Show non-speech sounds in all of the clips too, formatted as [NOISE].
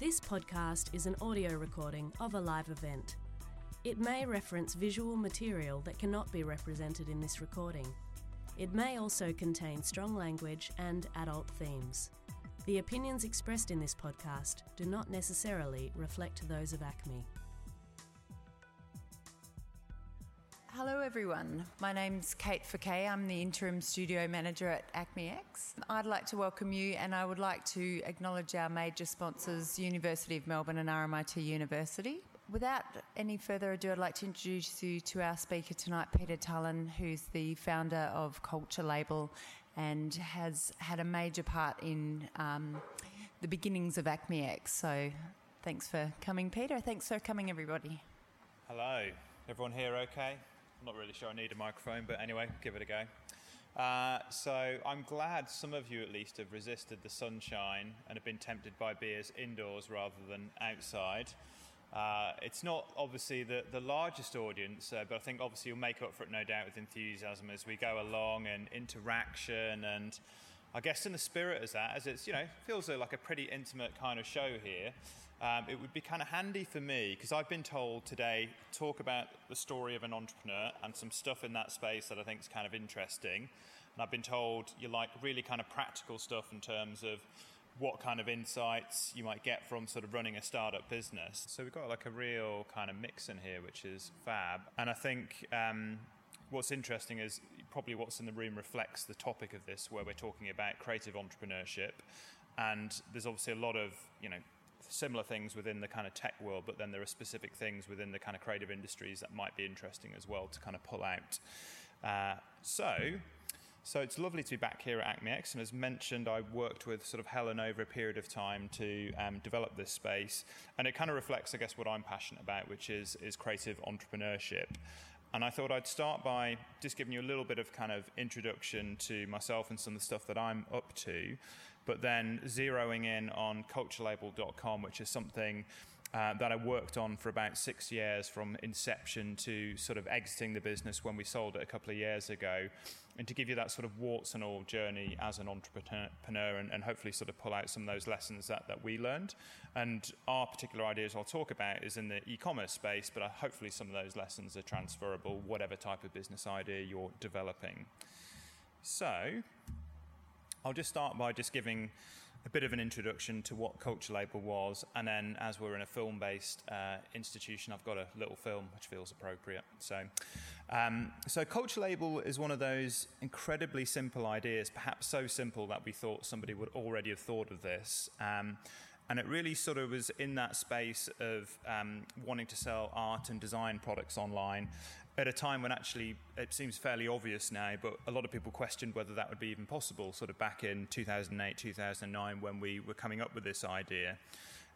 This podcast is an audio recording of a live event. It may reference visual material that cannot be represented in this recording. It may also contain strong language and adult themes. The opinions expressed in this podcast do not necessarily reflect those of ACMI. Hello, everyone. My name's Kate Fouquet. I'm the interim studio manager at ACMI X. I'd like to welcome you, and I would like to acknowledge our major sponsors, University of Melbourne and RMIT University. Without any further ado, I'd like to introduce you to our speaker tonight, Peter Tullin, who's the founder of Culture Label and has had a major part in um, the beginnings of ACMI X. So, thanks for coming, Peter. Thanks for coming, everybody. Hello. Everyone here okay? I'm not really sure I need a microphone, but anyway, give it a go. Uh, so I'm glad some of you at least have resisted the sunshine and have been tempted by beers indoors rather than outside. Uh, it's not obviously the, the largest audience, uh, but I think obviously you'll make up for it no doubt with enthusiasm as we go along and interaction and I guess in the spirit as that, as it's, you know, feels like a pretty intimate kind of show here, um, it would be kind of handy for me because I've been told today talk about the story of an entrepreneur and some stuff in that space that I think is kind of interesting. And I've been told you like really kind of practical stuff in terms of what kind of insights you might get from sort of running a startup business. So we've got like a real kind of mix in here, which is fab. And I think um, what's interesting is probably what's in the room reflects the topic of this, where we're talking about creative entrepreneurship. And there's obviously a lot of, you know, similar things within the kind of tech world, but then there are specific things within the kind of creative industries that might be interesting as well to kind of pull out. Uh, so, so it's lovely to be back here at ACMI X, and as mentioned, I worked with sort of Helen over a period of time to um, develop this space, and it kind of reflects, I guess, what I'm passionate about, which is is creative entrepreneurship. And I thought I'd start by just giving you a little bit of kind of introduction to myself and some of the stuff that I'm up to, but then zeroing in on culturelabel.com, which is something uh, that I worked on for about six years from inception to sort of exiting the business when we sold it a couple of years ago. And to give you that sort of warts and all journey as an entrepreneur and, and hopefully sort of pull out some of those lessons that, that we learned. And our particular ideas I'll talk about is in the e commerce space, but hopefully some of those lessons are transferable, whatever type of business idea you're developing. So, I'll just start by just giving a bit of an introduction to what Culture Label was, and then as we're in a film based uh, institution, I've got a little film which feels appropriate. So, um, so, Culture Label is one of those incredibly simple ideas, perhaps so simple that we thought somebody would already have thought of this. Um, and it really sort of was in that space of um, wanting to sell art and design products online at a time when actually it seems fairly obvious now, but a lot of people questioned whether that would be even possible, sort of back in 2008, 2009, when we were coming up with this idea.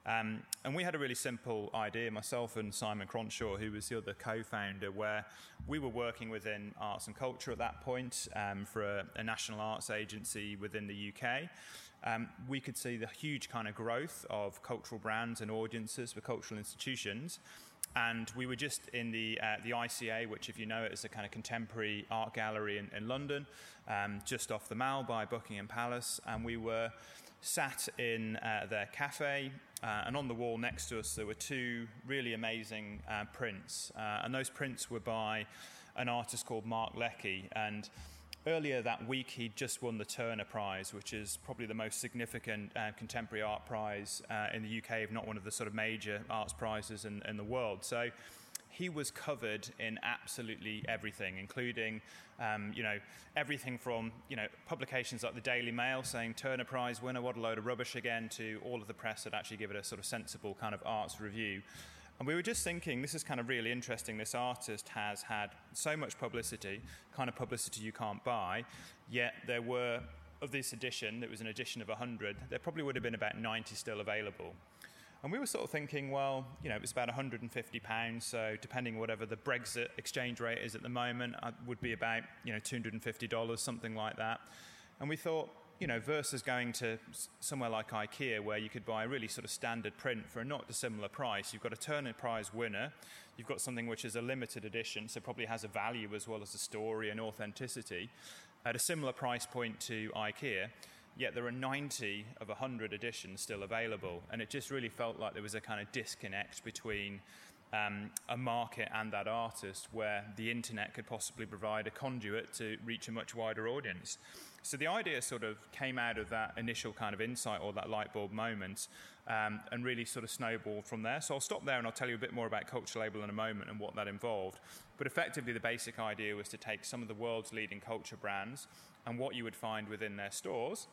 Um, and we had a really simple idea, myself and Simon Cronshaw, who was the other co founder, where we were working within arts and culture at that point um, for a, a, national arts agency within the UK. Um, we could see the huge kind of growth of cultural brands and audiences for cultural institutions. And we were just in the uh, the ICA, which, if you know it, is a kind of contemporary art gallery in, in London, um, just off the Mall by Buckingham Palace. And we were sat in uh, their cafe, uh, and on the wall next to us there were two really amazing uh, prints, uh, and those prints were by an artist called Mark Leckey, and earlier that week he'd just won the Turner Prize, which is probably the most significant uh, contemporary art prize uh, in the UK, if not one of the sort of major arts prizes in, in the world. So he was covered in absolutely everything, including, um, you know, everything from, you know, publications like the Daily Mail saying Turner Prize winner, what a load of rubbish again, to all of the press that actually give it a sort of sensible kind of arts review. And we were just thinking, this is kind of really interesting. This artist has had so much publicity, kind of publicity you can't buy, yet there were, of this edition, it was an edition of 100, there probably would have been about 90 still available. And we were sort of thinking, well, you know, it was about 150 pounds, so depending whatever the Brexit exchange rate is at the moment, uh, would be about you know 250 dollars, something like that. And we thought, you know, versus going to somewhere like IKEA where you could buy a really sort of standard print for a not dissimilar price. You've got a Turner Prize winner. You've got something which is a limited edition, so probably has a value as well as a story and authenticity at a similar price point to IKEA yet there are 90 of 100 editions still available. And it just really felt like there was a kind of disconnect between um, a market and that artist where the internet could possibly provide a conduit to reach a much wider audience. So the idea sort of came out of that initial kind of insight or that light bulb moment um, and really sort of snowballed from there. So I'll stop there and I'll tell you a bit more about Culture Label in a moment and what that involved. But effectively, the basic idea was to take some of the world's leading culture brands and what you would find within their stores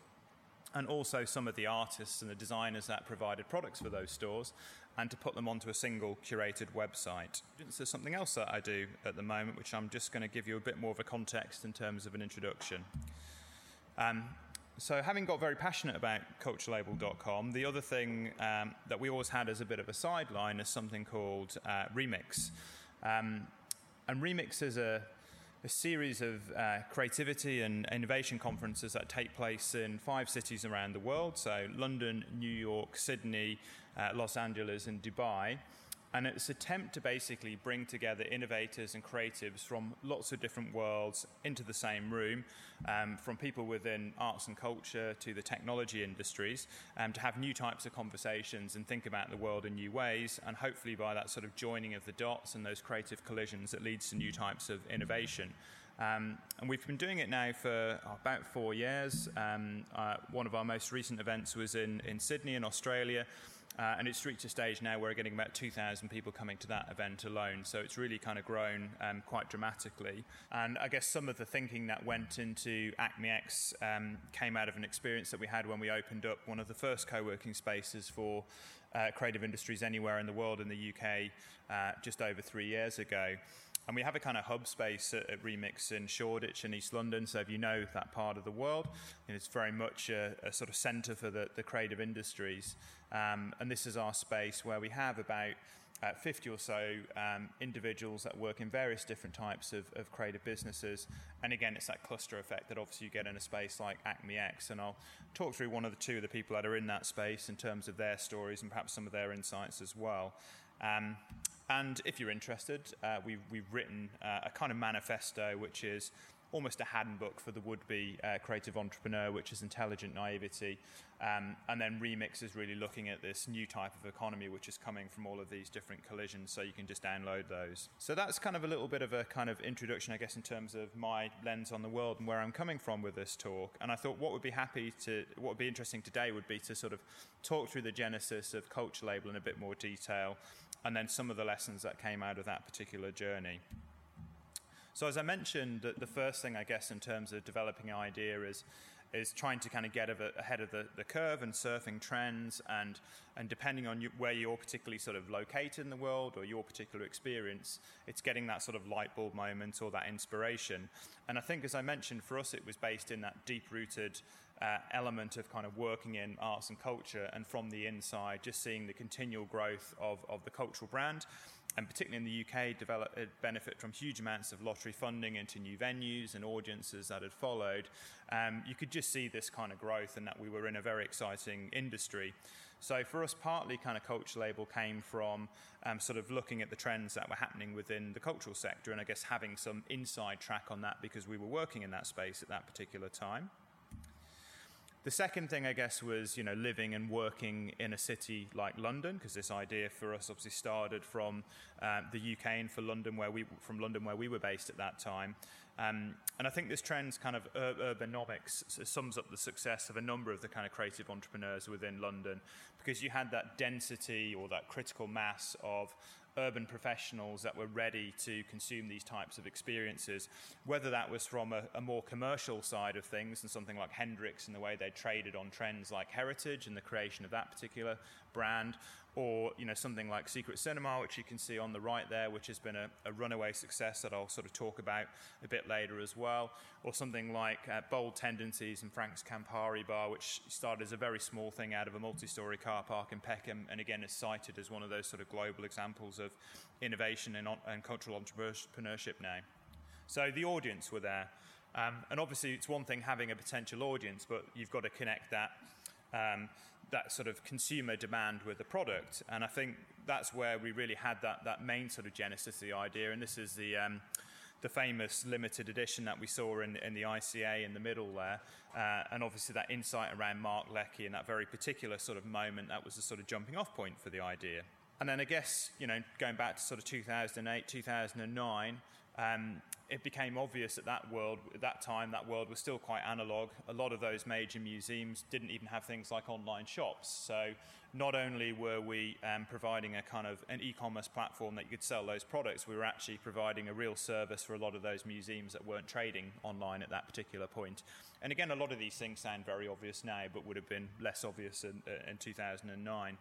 and also some of the artists and the designers that provided products for those stores and to put them onto a single curated website. There's something else that I do at the moment, which I'm just going to give you a bit more of a context in terms of an introduction. Um, so, having got very passionate about culturelabel.com, the other thing um, that we always had as a bit of a sideline is something called uh, Remix. Um, and Remix is a, a series of uh, creativity and innovation conferences that take place in five cities around the world so, London, New York, Sydney, uh, Los Angeles, and Dubai. And it's an attempt to basically bring together innovators and creatives from lots of different worlds into the same room, um, from people within arts and culture to the technology industries, um, to have new types of conversations and think about the world in new ways. And hopefully, by that sort of joining of the dots and those creative collisions, it leads to new types of innovation. Um, and we've been doing it now for about four years. Um, uh, one of our most recent events was in, in Sydney, in Australia. Uh, and it's reached a stage now where we're getting about 2,000 people coming to that event alone. So it's really kind of grown um, quite dramatically. And I guess some of the thinking that went into ACMI X um, came out of an experience that we had when we opened up one of the first co working spaces for uh, creative industries anywhere in the world in the UK uh, just over three years ago. And we have a kind of hub space at, at, Remix in Shoreditch in East London. So if you know that part of the world, it's very much a, a sort of centre for the, the, creative industries. Um, and this is our space where we have about uh, 50 or so um, individuals that work in various different types of, of, creative businesses. And again, it's that cluster effect that obviously you get in a space like ACMI X. And I'll talk through one of the two of the people that are in that space in terms of their stories and perhaps some of their insights as well. Um, and if you're interested, uh, we've, we've, written uh, a kind of manifesto which is almost a handbook for the would-be uh, creative entrepreneur, which is intelligent naivety. Um, and then Remix is really looking at this new type of economy, which is coming from all of these different collisions. So you can just download those. So that's kind of a little bit of a kind of introduction, I guess, in terms of my lens on the world and where I'm coming from with this talk. And I thought what would be happy to, what would be interesting today would be to sort of talk through the genesis of Culture Label in a bit more detail and then some of the lessons that came out of that particular journey. So, as I mentioned, the first thing I guess in terms of developing an idea is is trying to kind of get ahead of the, the curve and surfing trends and and depending on you, where you're particularly sort of located in the world or your particular experience, it's getting that sort of light bulb moment or that inspiration. And I think, as I mentioned, for us it was based in that deep rooted uh, element of kind of working in arts and culture and from the inside, just seeing the continual growth of, of the cultural brand. And particularly in the UK, develop, benefit from huge amounts of lottery funding into new venues and audiences that had followed. Um, you could just see this kind of growth and that we were in a very exciting industry. So for us, partly kind of culture label came from um, sort of looking at the trends that were happening within the cultural sector and I guess having some inside track on that because we were working in that space at that particular time. The second thing, I guess, was you know living and working in a city like London, because this idea for us obviously started from uh, the UK and for London, where we from London where we were based at that time. Um, and I think this trend's kind of ur- urbanomics sums up the success of a number of the kind of creative entrepreneurs within London, because you had that density or that critical mass of urban professionals that were ready to consume these types of experiences, whether that was from a, a, more commercial side of things and something like Hendrick's and the way they traded on trends like heritage and the creation of that particular brand, or you know something like Secret Cinema, which you can see on the right there, which has been a, a runaway success that I'll sort of talk about a bit later as well, or something like uh, Bold Tendencies and Frank's Campari Bar, which started as a very small thing out of a multi-story car park in Peckham, and again is cited as one of those sort of global examples of innovation and, and cultural entrepreneurship now. So the audience were there. Um, and obviously, it's one thing having a potential audience, but you've got to connect that um, that sort of consumer demand with the product. And I think that's where we really had that, that main sort of genesis of the idea. And this is the, um, the famous limited edition that we saw in, in the ICA in the middle there, uh, and obviously that insight around Mark Leckey and that very particular sort of moment that was the sort of jumping off point for the idea. And then I guess, you know, going back to sort of 2008, 2009, um, it became obvious that that world, at that time, that world was still quite analog. A lot of those major museums didn't even have things like online shops. So not only were we um, providing a kind of an e-commerce platform that you could sell those products, we were actually providing a real service for a lot of those museums that weren't trading online at that particular point. And again, a lot of these things sound very obvious now, but would have been less obvious in, uh, in 2009.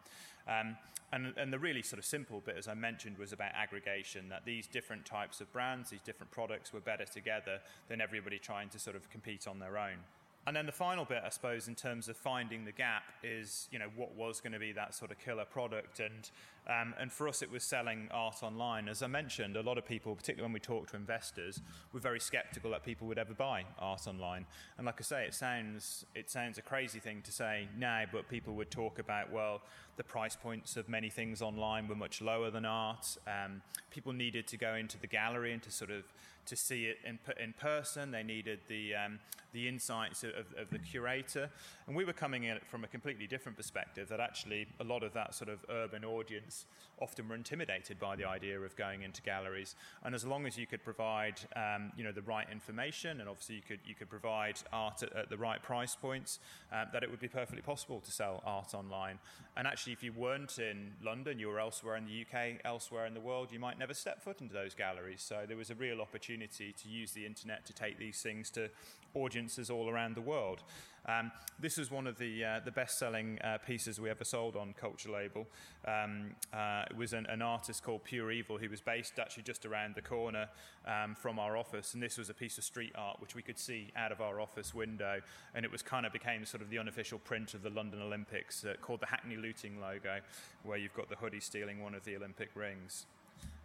Um, and, and, the really sort of simple bit, as I mentioned, was about aggregation, that these different types of brands, these different products were better together than everybody trying to sort of compete on their own. And then the final bit, I suppose, in terms of finding the gap is, you know, what was going to be that sort of killer product. And, um, and for us, it was selling art online. As I mentioned, a lot of people, particularly when we talk to investors, were very skeptical that people would ever buy art online. And like I say, it sounds, it sounds a crazy thing to say now, but people would talk about, well, the price points of many things online were much lower than art. Um, people needed to go into the gallery and to sort of to see it in, in person. They needed the, um, the insights of, of, the curator. And we were coming in from a completely different perspective that actually a lot of that sort of urban audience often were intimidated by the idea of going into galleries. And as long as you could provide um, you know, the right information and obviously you could, you could provide art at, at the right price points, uh, that it would be perfectly possible to sell art online. And actually, if you weren't in London, you were elsewhere in the UK, elsewhere in the world, you might never step foot into those galleries. So there was a real opportunity opportunity to use the internet to take these things to audiences all around the world. Um, this was one of the uh, the best-selling uh, pieces we ever sold on Culture Label. Um, uh, it was an, an, artist called Pure Evil who was based actually just around the corner um, from our office, and this was a piece of street art which we could see out of our office window, and it was kind of became sort of the unofficial print of the London Olympics, uh, called the Hackney Looting logo, where you've got the hoodie stealing one of the Olympic rings.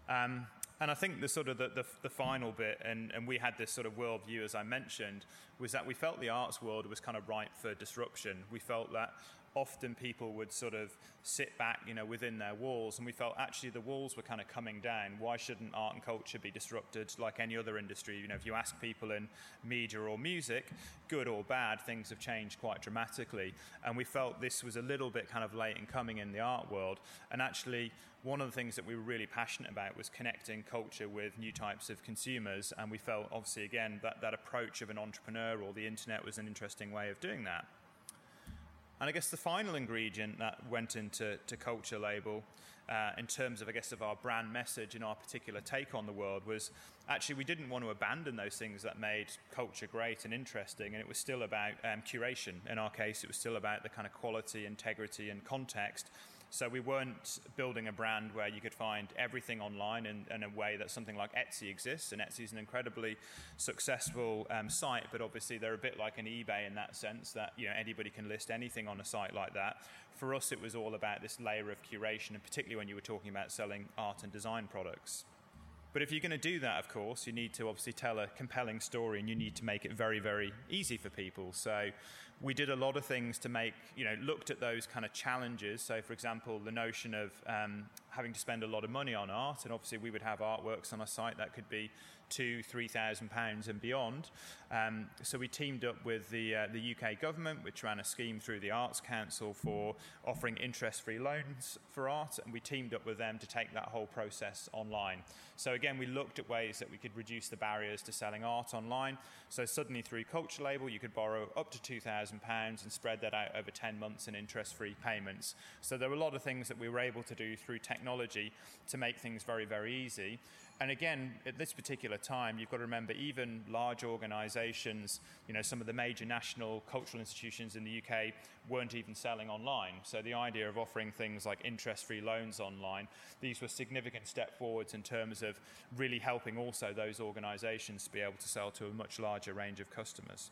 Um, and I think the sort of the, the, the, final bit, and, and we had this sort of worldview, as I mentioned, was that we felt the arts world was kind of ripe for disruption. We felt that often people would sort of sit back, you know, within their walls, and we felt actually the walls were kind of coming down. Why shouldn't art and culture be disrupted like any other industry? You know, if you ask people in media or music, good or bad, things have changed quite dramatically, and we felt this was a little bit kind of late in coming in the art world, and actually one of the things that we were really passionate about was connecting culture with new types of consumers. And we felt, obviously, again, that that approach of an entrepreneur or the internet was an interesting way of doing that. And I guess the final ingredient that went into to Culture Label, uh, in terms of, I guess, of our brand message and our particular take on the world, was actually we didn't want to abandon those things that made culture great and interesting, and it was still about um, curation. In our case, it was still about the kind of quality, integrity, and context so we weren't building a brand where you could find everything online in, in a way that something like Etsy exists. And Etsy is an incredibly successful um, site, but obviously they're a bit like an eBay in that sense that you know anybody can list anything on a site like that. For us, it was all about this layer of curation, and particularly when you were talking about selling art and design products. But if you're going to do that, of course, you need to obviously tell a compelling story and you need to make it very, very easy for people. So we did a lot of things to make, you know, looked at those kind of challenges. So, for example, the notion of um, having to spend a lot of money on art, and obviously we would have artworks on a site that could be thousand pounds and beyond. Um, so we teamed up with the uh, the UK government, which ran a scheme through the Arts Council for offering interest-free loans for art, and we teamed up with them to take that whole process online. So again, we looked at ways that we could reduce the barriers to selling art online. So suddenly, through Culture Label, you could borrow up to two thousand pounds and spread that out over ten months in interest-free payments. So there were a lot of things that we were able to do through technology to make things very, very easy. And again, at this particular time, you've got to remember even large organisations, you know, some of the major national cultural institutions in the UK weren't even selling online. So the idea of offering things like interest-free loans online, these were significant step forwards in terms of really helping also those organisations to be able to sell to a much larger range of customers.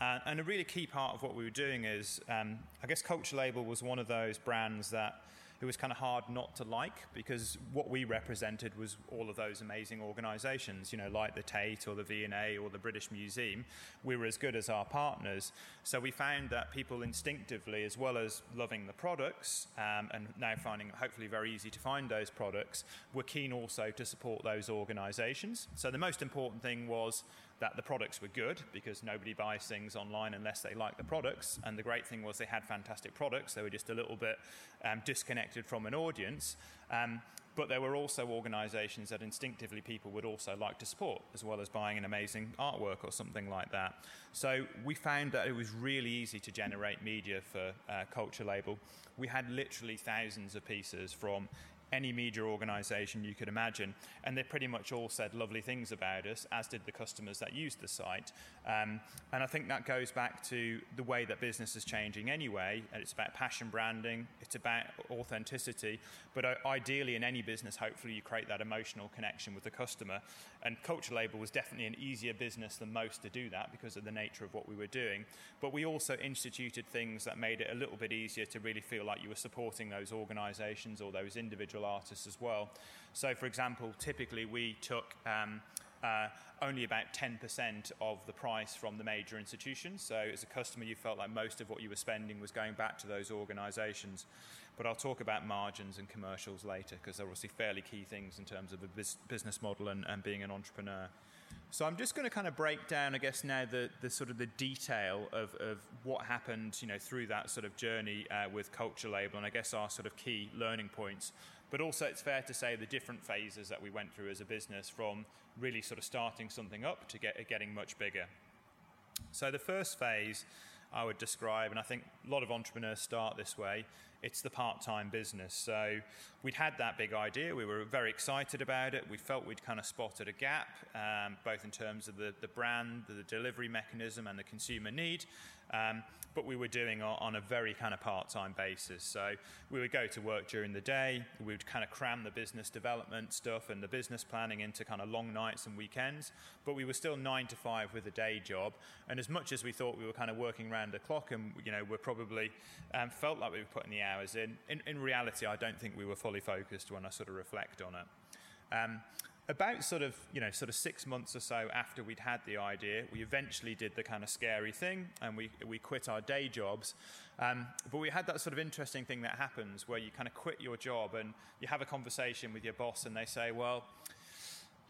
Uh, and a really key part of what we were doing is, um, I guess Culture Label was one of those brands that it was kind of hard not to like because what we represented was all of those amazing organisations, you know, like the Tate or the V&A or the British Museum. We were as good as our partners. So we found that people instinctively, as well as loving the products um, and now finding hopefully very easy to find those products, were keen also to support those organisations. So the most important thing was that the products were good because nobody buys things online unless they like the products. And the great thing was they had fantastic products. They were just a little bit um, disconnected from an audience. Um, but there were also organisations that instinctively people would also like to support, as well as buying an amazing artwork or something like that. So we found that it was really easy to generate media for uh, Culture Label. We had literally thousands of pieces from any media organisation you could imagine, and they pretty much all said lovely things about us, as did the customers that used the site. Um, and I think that goes back to the way that business is changing anyway. And it's about passion branding, it's about authenticity, but uh, ideally in any business, hopefully you create that emotional connection with the customer. And Culture Label was definitely an easier business than most to do that because of the nature of what we were doing. But we also instituted things that made it a little bit easier to really feel like you were supporting those organisations or those individual artists as well. So, for example, typically we took um, uh, only about 10% of the price from the major institutions. So, as a customer, you felt like most of what you were spending was going back to those organisations. But I'll talk about margins and commercials later because they're obviously fairly key things in terms of a business model and, and being an entrepreneur. So I'm just going to kind of break down, I guess, now the, the sort of the detail of, of what happened, you know, through that sort of journey uh, with Culture Label, and I guess our sort of key learning points. But also, it's fair to say the different phases that we went through as a business from really sort of starting something up to get, getting much bigger. So, the first phase I would describe, and I think a lot of entrepreneurs start this way, it's the part time business. So, we'd had that big idea, we were very excited about it, we felt we'd kind of spotted a gap, um, both in terms of the, the brand, the delivery mechanism, and the consumer need. Um, but we were doing on a very kind of part time basis. So we would go to work during the day, we would kind of cram the business development stuff and the business planning into kind of long nights and weekends, but we were still nine to five with a day job. And as much as we thought we were kind of working around the clock and, you know, we're probably um, felt like we were putting the hours in, in, in reality, I don't think we were fully focused when I sort of reflect on it. Um, about sort of you know sort of six months or so after we'd had the idea, we eventually did the kind of scary thing, and we we quit our day jobs. Um, but we had that sort of interesting thing that happens where you kind of quit your job and you have a conversation with your boss, and they say, well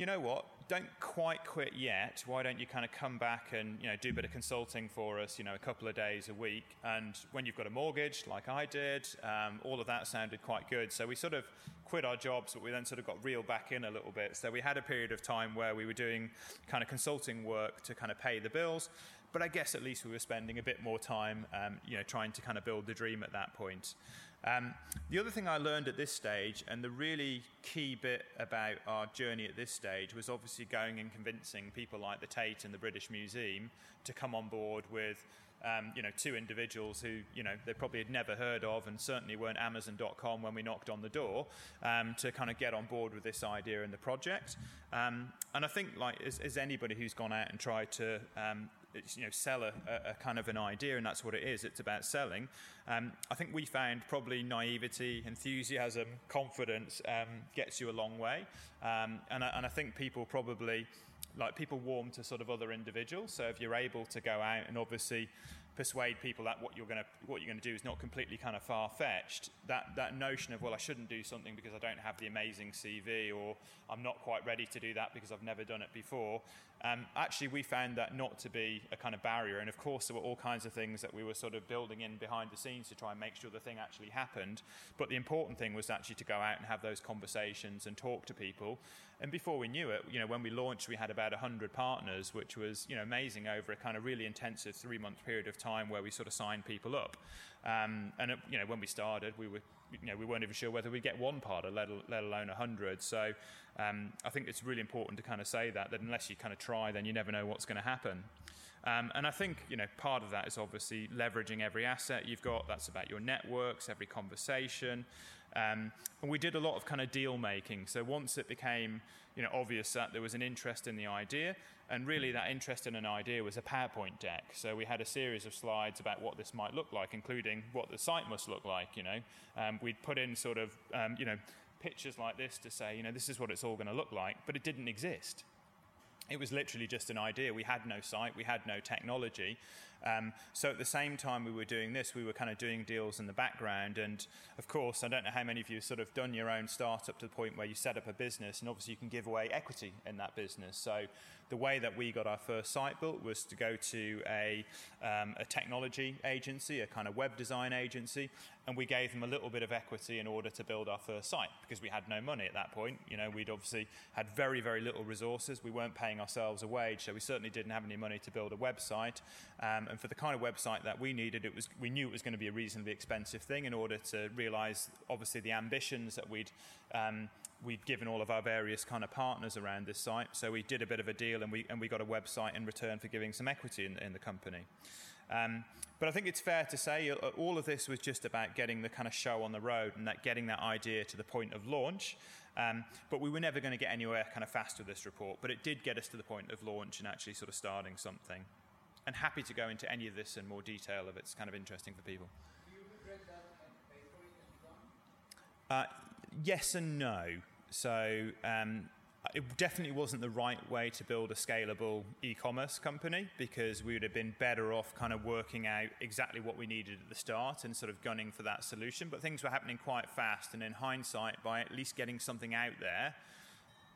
you know what, don't quite quit yet. Why don't you kind of come back and you know do a bit of consulting for us, you know, a couple of days a week? And when you've got a mortgage, like I did, um, all of that sounded quite good. So we sort of quit our jobs, but we then sort of got reeled back in a little bit. So we had a period of time where we were doing kind of consulting work to kind of pay the bills. But I guess at least we were spending a bit more time, um, you know, trying to kind of build the dream at that point. Um, the other thing I learned at this stage, and the really key bit about our journey at this stage, was obviously going and convincing people like the Tate and the British Museum to come on board with. Um, you know, two individuals who, you know, they probably had never heard of and certainly weren't Amazon.com when we knocked on the door um, to kind of get on board with this idea and the project. Um, and I think, like, as, as, anybody who's gone out and tried to um, you know, sell a, a, kind of an idea, and that's what it is. It's about selling. Um, I think we found probably naivety, enthusiasm, confidence um, gets you a long way, um, and, I, and I think people probably like people warm to sort of other individuals. So if you're able to go out and obviously persuade people that what you're going to what you're going to do is not completely kind of far fetched. That that notion of well, I shouldn't do something because I don't have the amazing CV, or I'm not quite ready to do that because I've never done it before. Um, actually, we found that not to be a kind of barrier, and of course, there were all kinds of things that we were sort of building in behind the scenes to try and make sure the thing actually happened. But the important thing was actually to go out and have those conversations and talk to people. And before we knew it, you know, when we launched, we had about 100 partners, which was, you know, amazing over a kind of really intensive three-month period of time where we sort of signed people up. Um, and, it, you know, when we started, we were, you know, we weren't even sure whether we'd get one partner, let, let alone 100. So um, I think it's really important to kind of say that, that unless you kind of try, then you never know what's going to happen. Um, and I think you know part of that is obviously leveraging every asset you've got. That's about your networks, every conversation. Um, and we did a lot of kind of deal making. So once it became you know obvious that there was an interest in the idea, and really that interest in an idea was a PowerPoint deck. So we had a series of slides about what this might look like, including what the site must look like. You know, um, we'd put in sort of um, you know pictures like this to say you know this is what it's all going to look like, but it didn't exist it was literally just an idea. We had no site, we had no technology. Um, so at the same time we were doing this, we were kind of doing deals in the background. And of course, I don't know how many of you have sort of done your own startup to the point where you set up a business, and obviously you can give away equity in that business. So the way that we got our first site built was to go to a, um, a technology agency, a kind of web design agency, and we gave them a little bit of equity in order to build our first site because we had no money at that point. You know, we'd obviously had very, very little resources. We weren't paying ourselves a wage, so we certainly didn't have any money to build a website. Um, and for the kind of website that we needed, it was we knew it was going to be a reasonably expensive thing in order to realise, obviously, the ambitions that we'd um, we'd given all of our various kind of partners around this site. So we did a bit of a deal, and we and we got a website in return for giving some equity in, in the company. Um, but I think it's fair to say uh, all of this was just about getting the kind of show on the road and that getting that idea to the point of launch. Um, but we were never going to get anywhere kind of fast with this report. But it did get us to the point of launch and actually sort of starting something. And happy to go into any of this in more detail if it's kind of interesting for people. Uh, yes and no. So um, it definitely wasn't the right way to build a scalable e-commerce company because we would have been better off kind of working out exactly what we needed at the start and sort of gunning for that solution. But things were happening quite fast, and in hindsight, by at least getting something out there,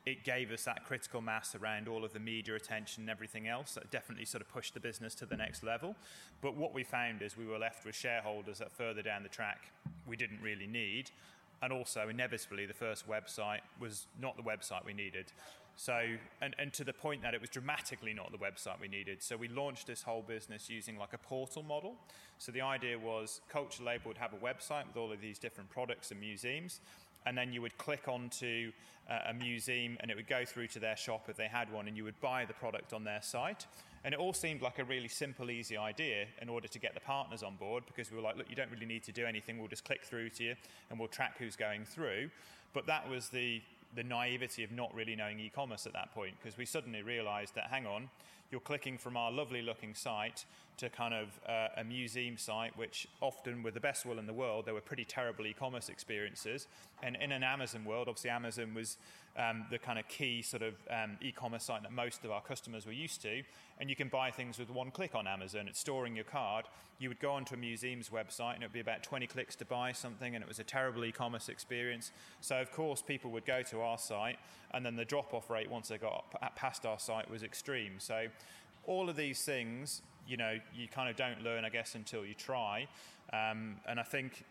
it gave us that critical mass around all of the media attention and everything else that definitely sort of pushed the business to the next level. But what we found is we were left with shareholders that further down the track we didn't really need and also inevitably the first website was not the website we needed. So, and, and to the point that it was dramatically not the website we needed. So, we launched this whole business using like a portal model. So, the idea was Culture Label would have a website with all of these different products and museums, and then you would click onto uh, a museum and it would go through to their shop if they had one, and you would buy the product on their site. And it all seemed like a really simple, easy idea in order to get the partners on board because we were like, look, you don't really need to do anything. We'll just click through to you and we'll track who's going through. But that was the, the naivety of not really knowing e commerce at that point because we suddenly realized that, hang on, you're clicking from our lovely looking site to kind of uh, a museum site, which often, with the best will in the world, there were pretty terrible e commerce experiences. And in an Amazon world, obviously, Amazon was um, the kind of key sort of um, e-commerce site that most of our customers were used to. And you can buy things with one click on Amazon. It's storing your card. You would go onto a museum's website and it would be about 20 clicks to buy something, and it was a terrible e-commerce experience. So of course, people would go to our site, and then the drop-off rate once they got past our site was extreme. So all of these things, you know, you kind of don't learn, I guess, until you try. Um, and I think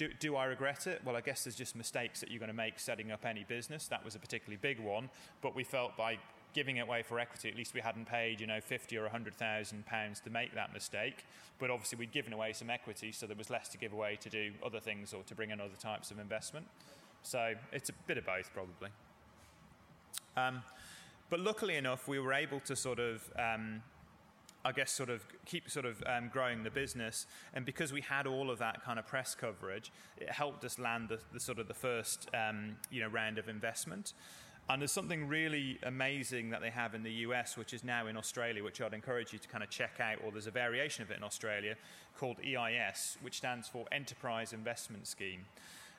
do, do I regret it? Well, I guess there's just mistakes that you're going to make setting up any business. That was a particularly big one, but we felt by giving it away for equity, at least we hadn't paid, you know, 50 or 100,000 pounds to make that mistake. But obviously we'd given away some equity, so there was less to give away to do other things or to bring in other types of investment. So it's a bit of both, probably. Um, but luckily enough, we were able to sort of um, I guess, sort of keep sort of um, growing the business. And because we had all of that kind of press coverage, it helped us land the, the sort of the first um, you know round of investment. And there's something really amazing that they have in the US, which is now in Australia, which I'd encourage you to kind of check out, or there's a variation of it in Australia called EIS, which stands for Enterprise Investment Scheme.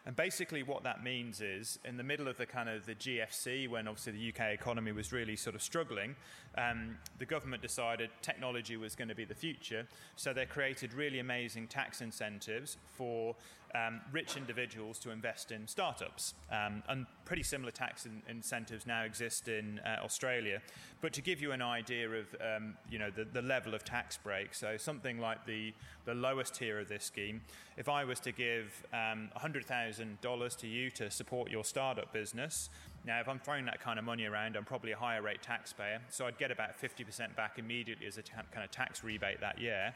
And basically, what that means is, in the middle of the kind of the GFC, when obviously the UK economy was really sort of struggling, um, the government decided technology was going to be the future. So they created really amazing tax incentives for um, rich individuals to invest in startups. Um, and pretty similar tax in- incentives now exist in uh, Australia. But to give you an idea of um, you know the, the, level of tax break, so something like the, the lowest tier of this scheme, if I was to give $100,000 um, to you to support your startup business, now, if I'm throwing that kind of money around, I'm probably a higher rate taxpayer, so I'd get about 50% back immediately as a ta- kind of tax rebate that year.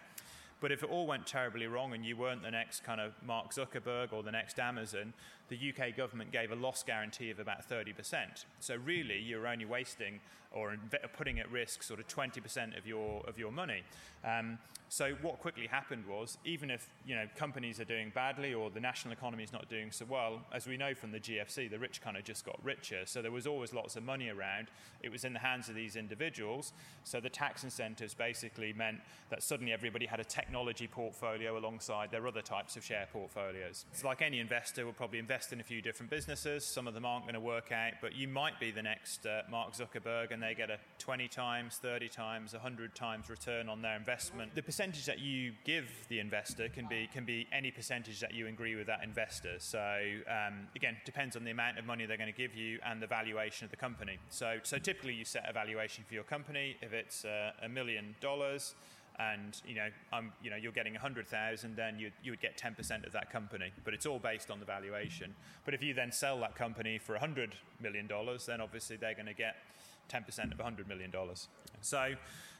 But if it all went terribly wrong and you weren't the next kind of Mark Zuckerberg or the next Amazon, the UK government gave a loss guarantee of about 30%. So really, you're only wasting or putting at risk sort of 20% of your of your money. Um, so what quickly happened was, even if you know companies are doing badly or the national economy is not doing so well, as we know from the GFC, the rich kind of just got richer. So there was always lots of money around. It was in the hands of these individuals. So the tax incentives basically meant that suddenly everybody had a technology portfolio alongside their other types of share portfolios. It's like any investor will probably invest in a few different businesses. Some of them aren't going to work out, but you might be the next uh, Mark Zuckerberg and they get a 20 times, 30 times, 100 times return on their investment. The percentage that you give the investor can be can be any percentage that you agree with that investor. So um, again, depends on the amount of money they're going to give you and the valuation of the company. So so typically you set a valuation for your company. If it's uh, a million dollars and you know, I'm, you know, you're getting 100,000, then you, you would get 10% of that company. But it's all based on the valuation. But if you then sell that company for 100 million dollars, then obviously they're going to get 10% of $100 million. So,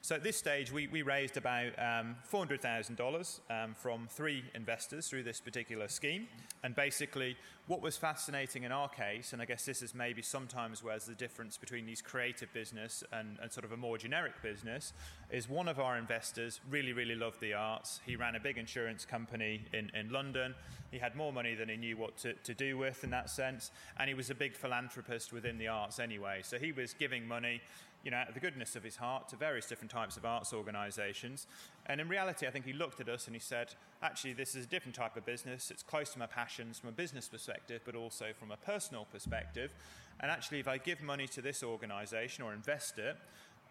so at this stage, we, we raised about um, $400,000 um, from three investors through this particular scheme. And basically, what was fascinating in our case, and I guess this is maybe sometimes where's the difference between these creative business and, and sort of a more generic business, is one of our investors really, really loved the arts. He ran a big insurance company in, in London. He had more money than he knew what to, to do with in that sense. And he was a big philanthropist within the arts anyway. So he was giving money you know, out of the goodness of his heart to various different types of arts organisations. And in reality, I think he looked at us and he said, actually, this is a different type of business. It's close to my passions from a business perspective, but also from a personal perspective. And actually, if I give money to this organisation or invest it,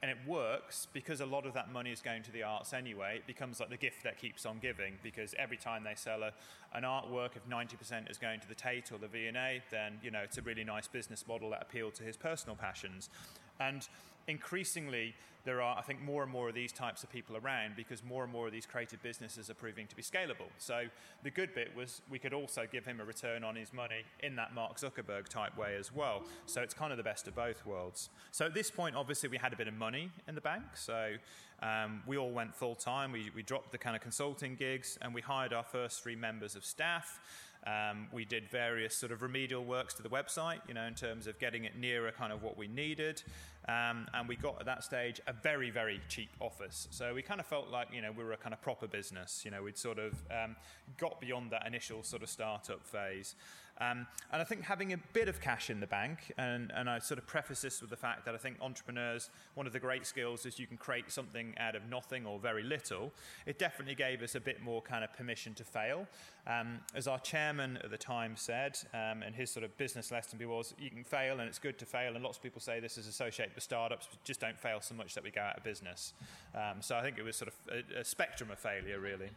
and it works because a lot of that money is going to the arts anyway. It becomes like the gift that keeps on giving because every time they sell a, an artwork, if 90% is going to the Tate or the V&A, then you know it's a really nice business model that appealed to his personal passions. And increasingly, there are, I think, more and more of these types of people around because more and more of these creative businesses are proving to be scalable. So the good bit was we could also give him a return on his money in that Mark Zuckerberg type way as well. So it's kind of the best of both worlds. So at this point, obviously, we had a bit of money in the bank. So um, we all went full time. We, we dropped the kind of consulting gigs and we hired our first three members of staff. Um, we did various sort of remedial works to the website, you know, in terms of getting it nearer kind of what we needed. Um, and we got at that stage a very, very cheap office. So we kind of felt like, you know, we were a kind of proper business. You know, we'd sort of um, got beyond that initial sort of startup phase. Um, and I think having a bit of cash in the bank, and, and I sort of preface this with the fact that I think entrepreneurs, one of the great skills is you can create something out of nothing or very little. It definitely gave us a bit more kind of permission to fail. Um, as our chairman at the time said, um, and his sort of business lesson was, you can fail and it's good to fail. And lots of people say this is associated with startups, just don't fail so much that we go out of business. Um, so I think it was sort of a, a spectrum of failure, really.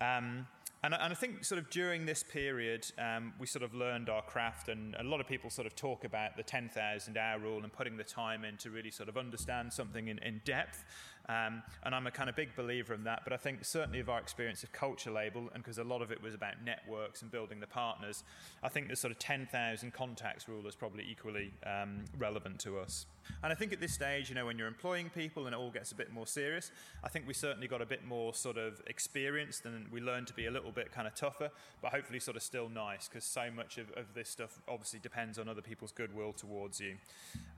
Um, and, and, I think sort of during this period, um, we sort of learned our craft, and a lot of people sort of talk about the 10,000 hour rule and putting the time in to really sort of understand something in, in depth. Um, and I'm a kind of big believer in that. But I think certainly of our experience of Culture Label, and because a lot of it was about networks and building the partners, I think the sort of 10,000 contacts rule is probably equally um, relevant to us. And I think at this stage, you know, when you're employing people and it all gets a bit more serious, I think we certainly got a bit more sort of experienced and we learned to be a little bit kind of tougher, but hopefully sort of still nice because so much of, of, this stuff obviously depends on other people's goodwill towards you.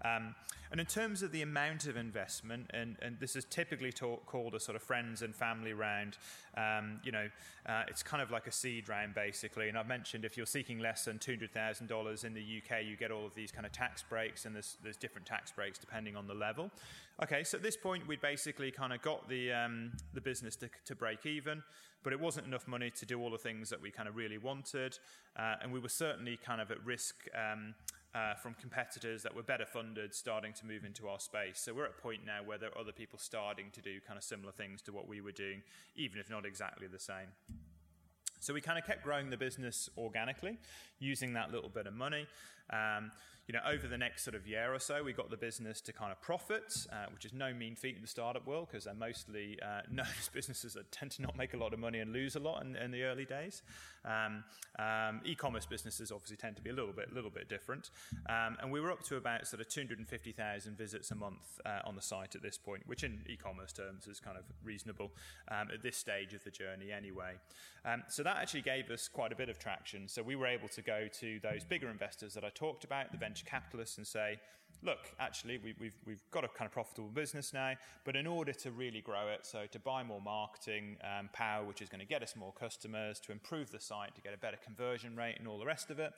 Um, and in terms of the amount of investment, and, and this is typically talk, called a sort of friends and family round, um, you know, uh, it's kind of like a seed round basically. And I've mentioned if you're seeking less than $200,000 in the UK, you get all of these kind of tax breaks, and there's, there's different tax breaks depending on the level. Okay, so at this point, we'd basically kind of got the, um, the business to, to break even but it wasn't enough money to do all the things that we kind of really wanted. Uh, and we were certainly kind of at risk um, uh, from competitors that were better funded starting to move into our space. So we're at a point now where there are other people starting to do kind of similar things to what we were doing, even if not exactly the same. So we kind of kept growing the business organically, using that little bit of money. Um, you know, over the next sort of year or so, we got the business to kind of profit, uh, which is no mean feat in the startup world because they're mostly uh, [LAUGHS] businesses that tend to not make a lot of money and lose a lot in, in the early days. Um, um, e-commerce businesses obviously tend to be a little bit, little bit different. Um, and we were up to about sort of 250,000 visits a month uh, on the site at this point, which in e-commerce terms is kind of reasonable um, at this stage of the journey anyway. Um, so that actually gave us quite a bit of traction. So we were able to go to those bigger investors that I talked about, the venture capitalists, and say, look, actually, we, we've, we've got a kind of profitable business now, but in order to really grow it, so to buy more marketing um, power, which is going to get us more customers, to improve the site, to get a better conversion rate and all the rest of it,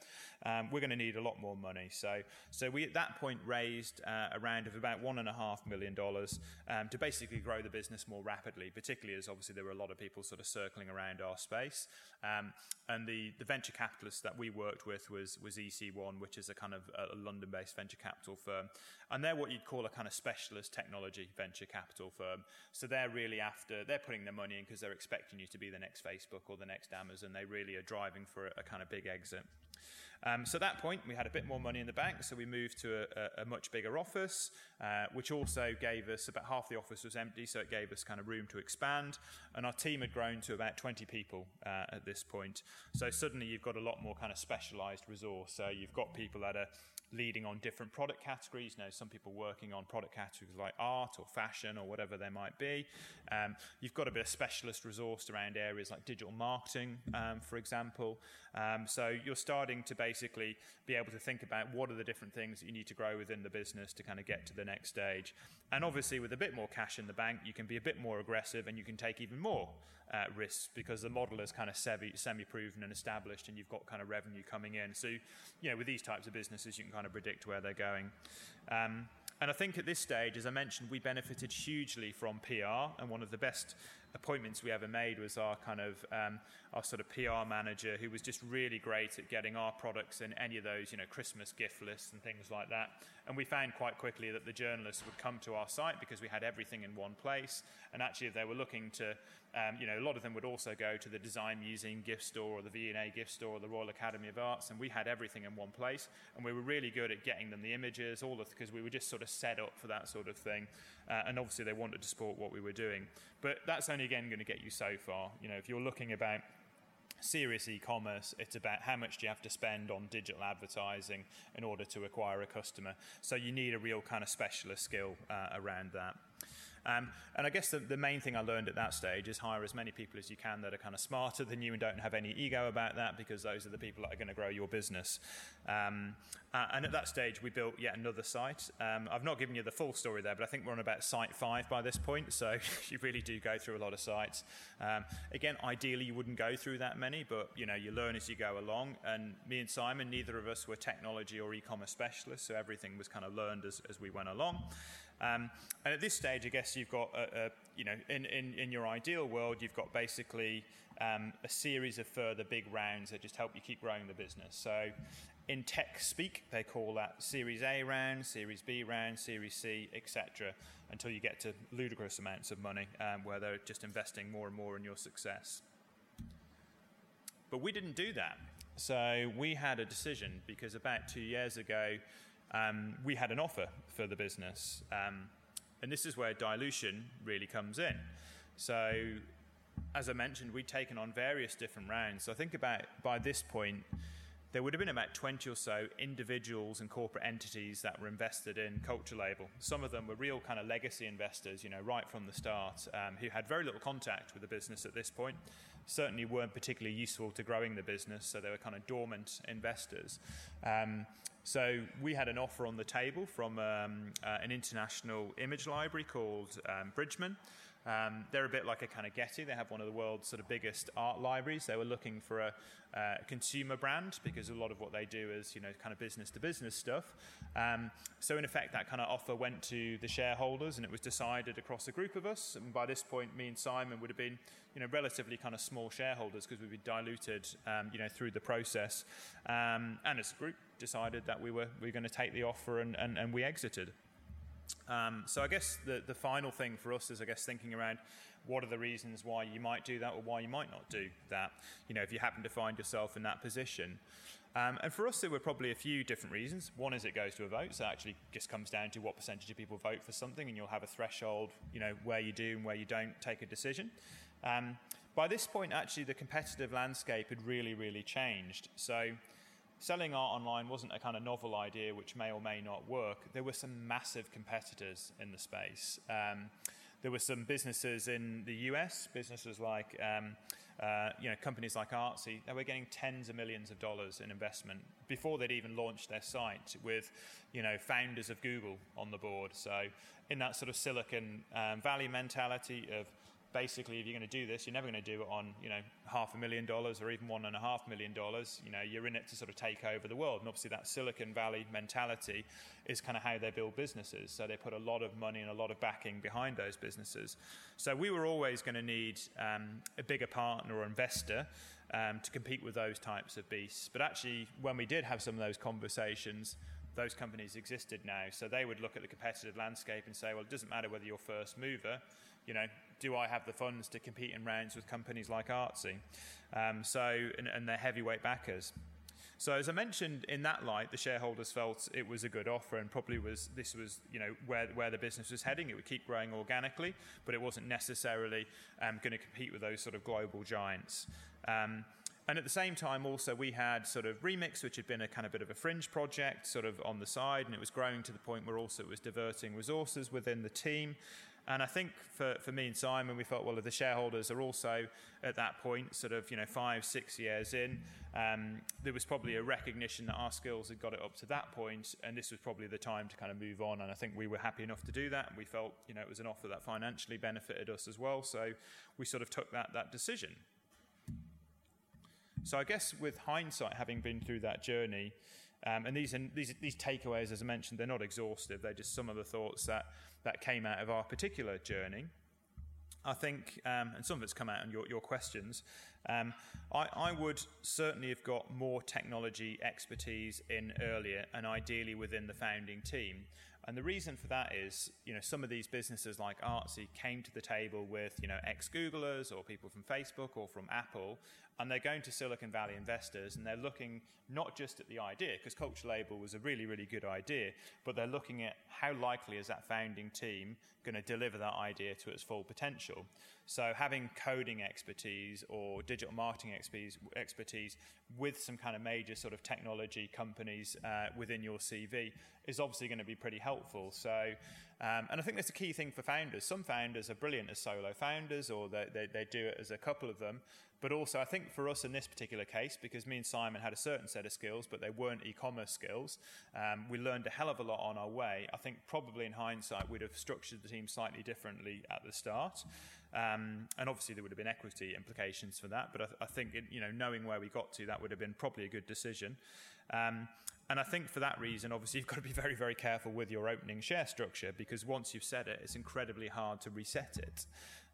um, we're going to need a lot more money. So, so we at that point raised uh, a round of about $1.5 million um, to basically grow the business more rapidly, particularly as obviously there were a lot of people sort of circling around our space. Um, and the, the venture capitalist that we worked with was, was EC1, which is a kind of a London based venture capital firm firm. And they're what you'd call a kind of specialist technology venture capital firm. So they're really after, they're putting their money in because they're expecting you to be the next Facebook or the next Amazon. They really are driving for a, a kind of big exit. Um, so at that point, we had a bit more money in the bank, so we moved to a, a much bigger office, uh, which also gave us about half the office was empty, so it gave us kind of room to expand. And our team had grown to about 20 people uh, at this point. So suddenly you've got a lot more kind of specialized resource. So you've got people that are leading on different product categories. You know, some people working on product categories like art or fashion or whatever they might be. Um, you've got a bit of specialist resource around areas like digital marketing, um, for example. Um, so you're starting to basically be able to think about what are the different things that you need to grow within the business to kind of get to the next stage. And obviously, with a bit more cash in the bank, you can be a bit more aggressive and you can take even more uh, risks because the model is kind of semi proven and established and you've got kind of revenue coming in. So, you know, with these types of businesses, you can kind of predict where they're going. Um, and I think at this stage, as I mentioned, we benefited hugely from PR, and one of the best appointments we ever made was our kind of um, our sort of PR manager, who was just really great at getting our products in any of those, you know, Christmas gift lists and things like that. And we found quite quickly that the journalists would come to our site because we had everything in one place. And actually, if they were looking to um, you know, a lot of them would also go to the Design Museum gift store or the V&A gift store or the Royal Academy of Arts, and we had everything in one place. And we were really good at getting them the images, all of because we were just sort of set up for that sort of thing. Uh, and obviously, they wanted to support what we were doing. But that's only again going to get you so far. You know, if you're looking about serious e-commerce it's about how much do you have to spend on digital advertising in order to acquire a customer so you need a real kind of specialist skill uh, around that um, and I guess the, the, main thing I learned at that stage is hire as many people as you can that are kind of smarter than you and don't have any ego about that because those are the people that are going to grow your business. Um, uh, and at that stage, we built yet another site. Um, I've not given you the full story there, but I think we're on about site five by this point, so [LAUGHS] you really do go through a lot of sites. Um, again, ideally, you wouldn't go through that many, but you know, you learn as you go along. And me and Simon, neither of us were technology or e-commerce specialists, so everything was kind of learned as, as we went along. Um, and at this stage, I guess you've got, a, a, you know, in, in, in your ideal world, you've got basically um, a series of further big rounds that just help you keep growing the business. So in tech speak, they call that Series A round, Series B round, Series C, etc., until you get to ludicrous amounts of money um, where they're just investing more and more in your success. But we didn't do that. So we had a decision because about two years ago, um, we had an offer for the business. Um, and this is where dilution really comes in. So, as I mentioned, we'd taken on various different rounds. So, I think about by this point, there would have been about 20 or so individuals and corporate entities that were invested in Culture Label. Some of them were real kind of legacy investors, you know, right from the start, um, who had very little contact with the business at this point. Certainly weren't particularly useful to growing the business, so they were kind of dormant investors. Um, so we had an offer on the table from um, uh, an international image library called um, Bridgeman. Um, they're a bit like a kind of Getty. They have one of the world's sort of biggest art libraries. They were looking for a, uh, consumer brand because a lot of what they do is you know kind of business to business stuff. Um, so in effect, that kind of offer went to the shareholders, and it was decided across a group of us. And by this point, me and Simon would have been you know relatively kind of small shareholders because we'd been diluted um, you know through the process. Um, and as a group, decided that we were we were going to take the offer and, and, and we exited. Um, so I guess the, the final thing for us is, I guess, thinking around what are the reasons why you might do that or why you might not do that, you know, if you happen to find yourself in that position. Um, and for us, there were probably a few different reasons. One is it goes to a vote, so it actually just comes down to what percentage of people vote for something, and you'll have a threshold, you know, where you do and where you don't take a decision. Um, by this point, actually, the competitive landscape had really, really changed. So selling art online wasn't a kind of novel idea which may or may not work. There were some massive competitors in the space. Um, there were some businesses in the US, businesses like um, uh, you know companies like Artsy, they were getting tens of millions of dollars in investment before they'd even launched their site, with you know founders of Google on the board. So in that sort of Silicon um, Valley mentality of basically, if you're going to do this, you're never going to do it on, you know, half a million dollars or even one and a half million dollars. You know, you're in it to sort of take over the world. And obviously, that Silicon Valley mentality is kind of how they build businesses. So they put a lot of money and a lot of backing behind those businesses. So we were always going to need um, a bigger partner or investor um, to compete with those types of beasts. But actually, when we did have some of those conversations, those companies existed now. So they would look at the competitive landscape and say, well, it doesn't matter whether you're first mover, you know, do I have the funds to compete in rounds with companies like Artsy? Um, so, and, and they're heavyweight backers. So as I mentioned, in that light, the shareholders felt it was a good offer, and probably was this was you know where where the business was heading. It would keep growing organically, but it wasn't necessarily um, going to compete with those sort of global giants. Um, and at the same time, also, we had sort of Remix, which had been a kind of bit of a fringe project, sort of on the side, and it was growing to the point where also it was diverting resources within the team. And I think for, for me and Simon, we felt, well, the shareholders are also at that point, sort of, you know, five, six years in, um, there was probably a recognition that our skills had got it up to that point, and this was probably the time to kind of move on. And I think we were happy enough to do that, we felt, you know, it was an offer that financially benefited us as well. So we sort of took that, that decision. So I guess with hindsight, having been through that journey, um, and these, these, these takeaways, as I mentioned, they're not exhaustive. They're just some of the thoughts that, that came out of our particular journey. I think, um, and some of it's come out in your, your questions, um, I, I, would certainly have got more technology expertise in earlier and ideally within the founding team. And the reason for that is, you know, some of these businesses like Artsy came to the table with, you know, ex-Googlers or people from Facebook or from Apple, and they're going to Silicon Valley investors and they're looking not just at the idea, because Culture Label was a really, really good idea, but they're looking at how likely is that founding team going to deliver that idea to its full potential. So having coding expertise or digital marketing expertise, expertise with some kind of major sort of technology companies uh, within your CV is obviously going to be pretty helpful. So, um, and I think that's a key thing for founders. Some founders are brilliant as solo founders, or they, they, they do it as a couple of them. But also, I think for us in this particular case, because me and Simon had a certain set of skills, but they weren't e commerce skills, um, we learned a hell of a lot on our way. I think probably in hindsight, we'd have structured the team slightly differently at the start. Um, and obviously, there would have been equity implications for that. But I, I think, it, you know, knowing where we got to, that would have been probably a good decision. Um, and I think for that reason, obviously, you've got to be very, very careful with your opening share structure because once you've set it, it's incredibly hard to reset it.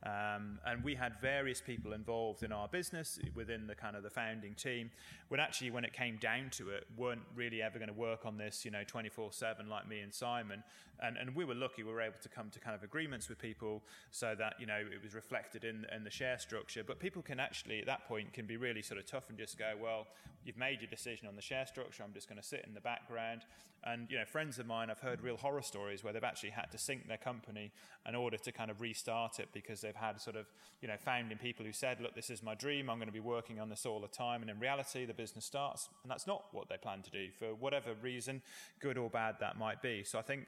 Um, and we had various people involved in our business within the kind of the founding team. When actually, when it came down to it, weren't really ever going to work on this, you know, 24/7 like me and Simon. And, and we were lucky; we were able to come to kind of agreements with people so that you know it was reflected in, in the share structure. But people can actually, at that point, can be really sort of tough and just go, "Well, you've made your decision on the share structure. I'm just going to sit in the background." And you know, friends of mine, I've heard real horror stories where they've actually had to sink their company in order to kind of restart it because they've had sort of you know founding people who said, "Look, this is my dream. I'm going to be working on this all the time." And in reality, the business starts, and that's not what they plan to do for whatever reason, good or bad that might be. So I think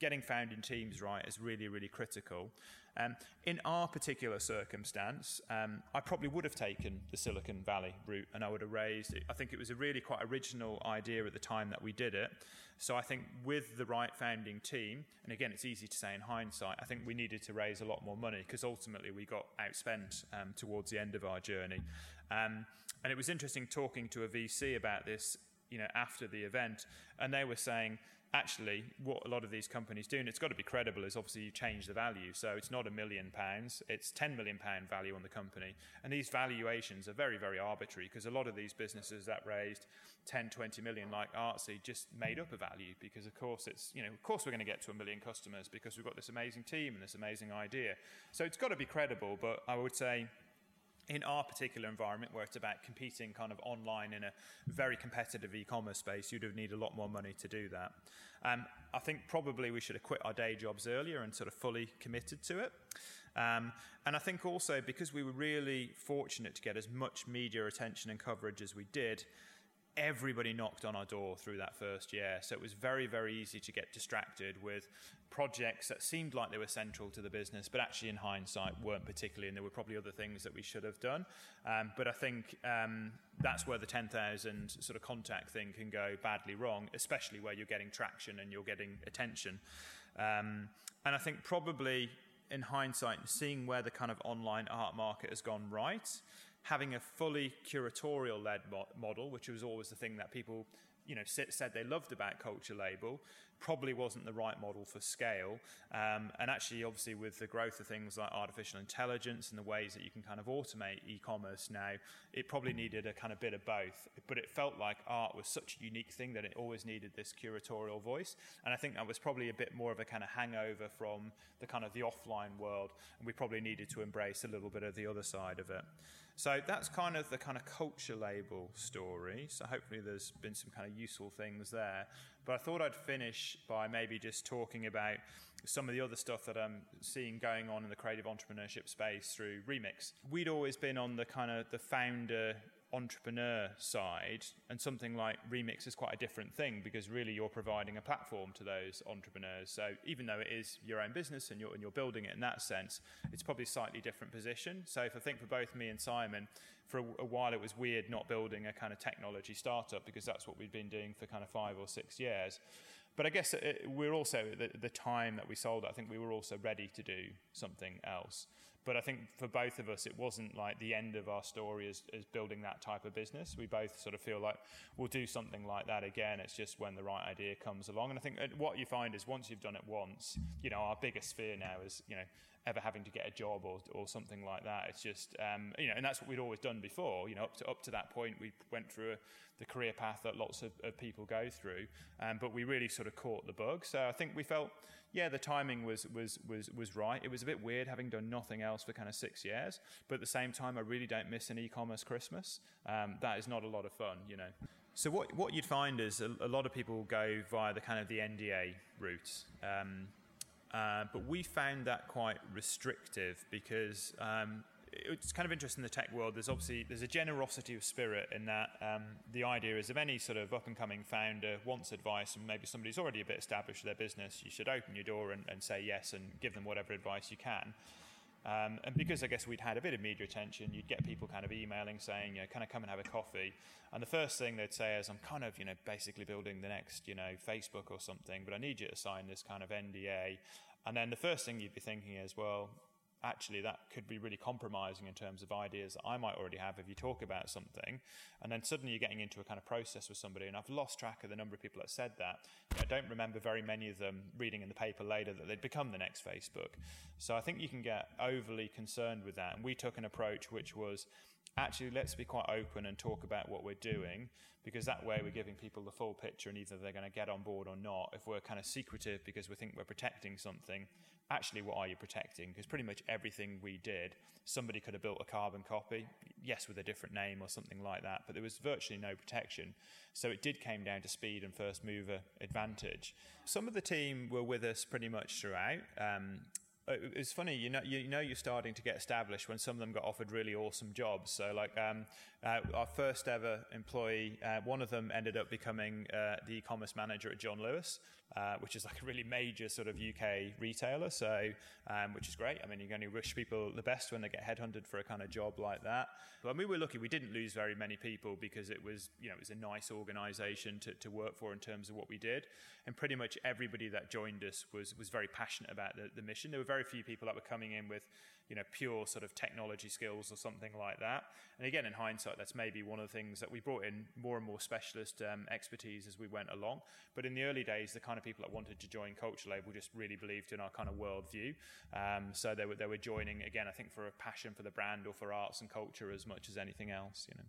getting founding teams right is really, really critical. Um, in our particular circumstance, um, I probably would have taken the Silicon Valley route and I would have raised it. I think it was a really quite original idea at the time that we did it. So I think with the right founding team, and again, it's easy to say in hindsight, I think we needed to raise a lot more money because ultimately we got outspent um, towards the end of our journey. Um, and it was interesting talking to a VC about this, you know, after the event, and they were saying, actually, what a lot of these companies do, and it's got to be credible, is obviously you change the value. So it's not a million pounds, it's 10 million pound value on the company. And these valuations are very, very arbitrary because a lot of these businesses that raised 10, 20 million, like Artsy, just made up a value because, of course, it's, you know, of course we're going to get to a million customers because we've got this amazing team and this amazing idea. So it's got to be credible, but I would say in our particular environment where it's about competing kind of online in a very competitive e-commerce space you'd have need a lot more money to do that. Um, i think probably we should have quit our day jobs earlier and sort of fully committed to it. Um, and i think also because we were really fortunate to get as much media attention and coverage as we did everybody knocked on our door through that first year. So it was very, very easy to get distracted with projects that seemed like they were central to the business, but actually, in hindsight, weren't particularly. And there were probably other things that we should have done. Um, but I think um, that's where the 10,000 sort of contact thing can go badly wrong, especially where you're getting traction and you're getting attention. Um, and I think probably in hindsight, seeing where the kind of online art market has gone right having a fully curatorial led mo- model, which was always the thing that people you know said they loved about culture label probably wasn't the right model for scale. Um, and actually obviously with the growth of things like artificial intelligence and the ways that you can kind of automate e-commerce now it probably needed a kind of bit of both. But it felt like art was such a unique thing that it always needed this curatorial voice. And i think that was probably a bit more of a kind of hangover from the kind of the offline world. And we probably needed to embrace a little bit of the other side of it so that's kind of the kind of culture label story. So hopefully there's been some kind of useful things there. But I thought I'd finish by maybe just talking about some of the other stuff that I'm seeing going on in the creative entrepreneurship space through Remix. We'd always been on the kind of the founder entrepreneur side, and something like Remix is quite a different thing because really you're providing a platform to those entrepreneurs. So even though it is your own business and you're, and you're building it in that sense, it's probably a slightly different position. So if I think for both me and Simon, for a, a while it was weird not building a kind of technology startup because that's what we'd been doing for kind of five or six years. But I guess it, we're also, the, the time that we sold I think we were also ready to do something else. But I think for both of us, it wasn't like the end of our story as, as building that type of business. We both sort of feel like we'll do something like that again. It's just when the right idea comes along. And I think uh, what you find is once you've done it once, you know, our biggest fear now is, you know, ever having to get a job or, or something like that. It's just, um, you know, and that's what we'd always done before. You know, up to, up to that point, we went through a, the career path that lots of, of people go through, um, but we really sort of caught the bug. So I think we felt, yeah, the timing was, was, was, was right. It was a bit weird having done nothing else for kind of six years, but at the same time, I really don't miss an e-commerce Christmas. Um, that is not a lot of fun, you know. So what, what you'd find is a, a lot of people go via the kind of the NDA route. Um, uh, but we found that quite restrictive because um, it's kind of interesting in the tech world. There's obviously there's a generosity of spirit in that um, the idea is if any sort of up and coming founder wants advice and maybe somebody's already a bit established with their business, you should open your door and, and say yes and give them whatever advice you can. Um, and because I guess we'd had a bit of media attention, you'd get people kind of emailing saying, you know, can I come and have a coffee? And the first thing they'd say is, I'm kind of, you know, basically building the next, you know, Facebook or something, but I need you to sign this kind of NDA. And then the first thing you'd be thinking is, well, actually that could be really compromising in terms of ideas that I might already have if you talk about something. And then suddenly you're getting into a kind of process with somebody. And I've lost track of the number of people that said that. I don't remember very many of them reading in the paper later that they'd become the next Facebook. So I think you can get overly concerned with that. And we took an approach which was actually let's be quite open and talk about what we're doing because that way we're giving people the full picture and either they're going to get on board or not. If we're kind of secretive because we think we're protecting something, actually, what are you protecting? Because pretty much everything we did, somebody could have built a carbon copy, yes, with a different name or something like that, but there was virtually no protection. So it did came down to speed and first mover advantage. Some of the team were with us pretty much throughout. Um, it's funny, you know, you know, you're starting to get established when some of them got offered really awesome jobs. So, like um, uh, our first ever employee, uh, one of them ended up becoming uh, the e-commerce manager at John Lewis, uh, which is like a really major sort of UK retailer. So, um, which is great. I mean, you can only wish people the best when they get headhunted for a kind of job like that. But I mean, we were lucky; we didn't lose very many people because it was, you know, it was a nice organisation to, to work for in terms of what we did, and pretty much everybody that joined us was was very passionate about the, the mission. There were very few people that were coming in with you know, pure sort of technology skills or something like that. And again, in hindsight, that's maybe one of the things that we brought in more and more specialist um, expertise as we went along. But in the early days, the kind of people that wanted to join Culture Label just really believed in our kind of worldview. Um, so they were, they were joining, again, I think for a passion for the brand or for arts and culture as much as anything else, you know.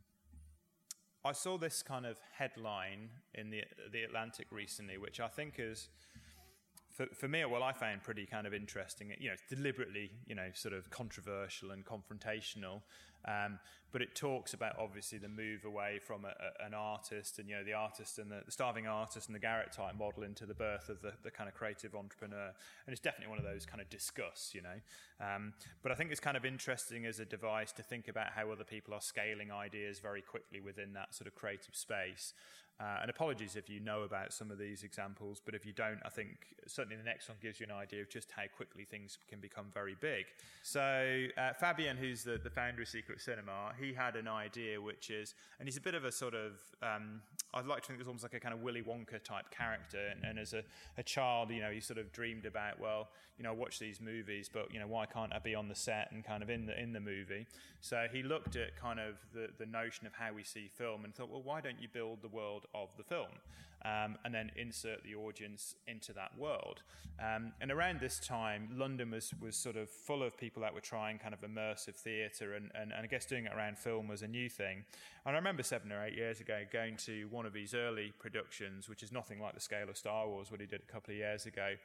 I saw this kind of headline in the the Atlantic recently, which I think is for, for me, well, I found pretty kind of interesting. You know, deliberately, you know, sort of controversial and confrontational. Um, but it talks about obviously the move away from a, a, an artist and you know the artist and the, the, starving artist and the garret type model into the birth of the, the, kind of creative entrepreneur. And it's definitely one of those kind of discuss, you know. Um, but I think it's kind of interesting as a device to think about how other people are scaling ideas very quickly within that sort of creative space. Uh, and apologies if you know about some of these examples, but if you don't, I think certainly the next one gives you an idea of just how quickly things can become very big. So, uh, Fabien, who's the, the founder of Secret Cinema, he had an idea which is, and he's a bit of a sort of, um, I'd like to think it's almost like a kind of Willy Wonka type character. And, and as a, a, child, you know, you sort of dreamed about, well, you know, I watch these movies, but, you know, why can't I be on the set and kind of in the, in the movie? So he looked at kind of the, the notion of how we see film and thought, well, why don't you build the world of the film? Um, and then insert the audience into that world. Um, and around this time, London was, was sort of full of people that were trying kind of immersive theatre, and, and, and I guess doing it around film was a new thing. And I remember seven or eight years ago going to one of his early productions, which is nothing like the scale of Star Wars, what he did a couple of years ago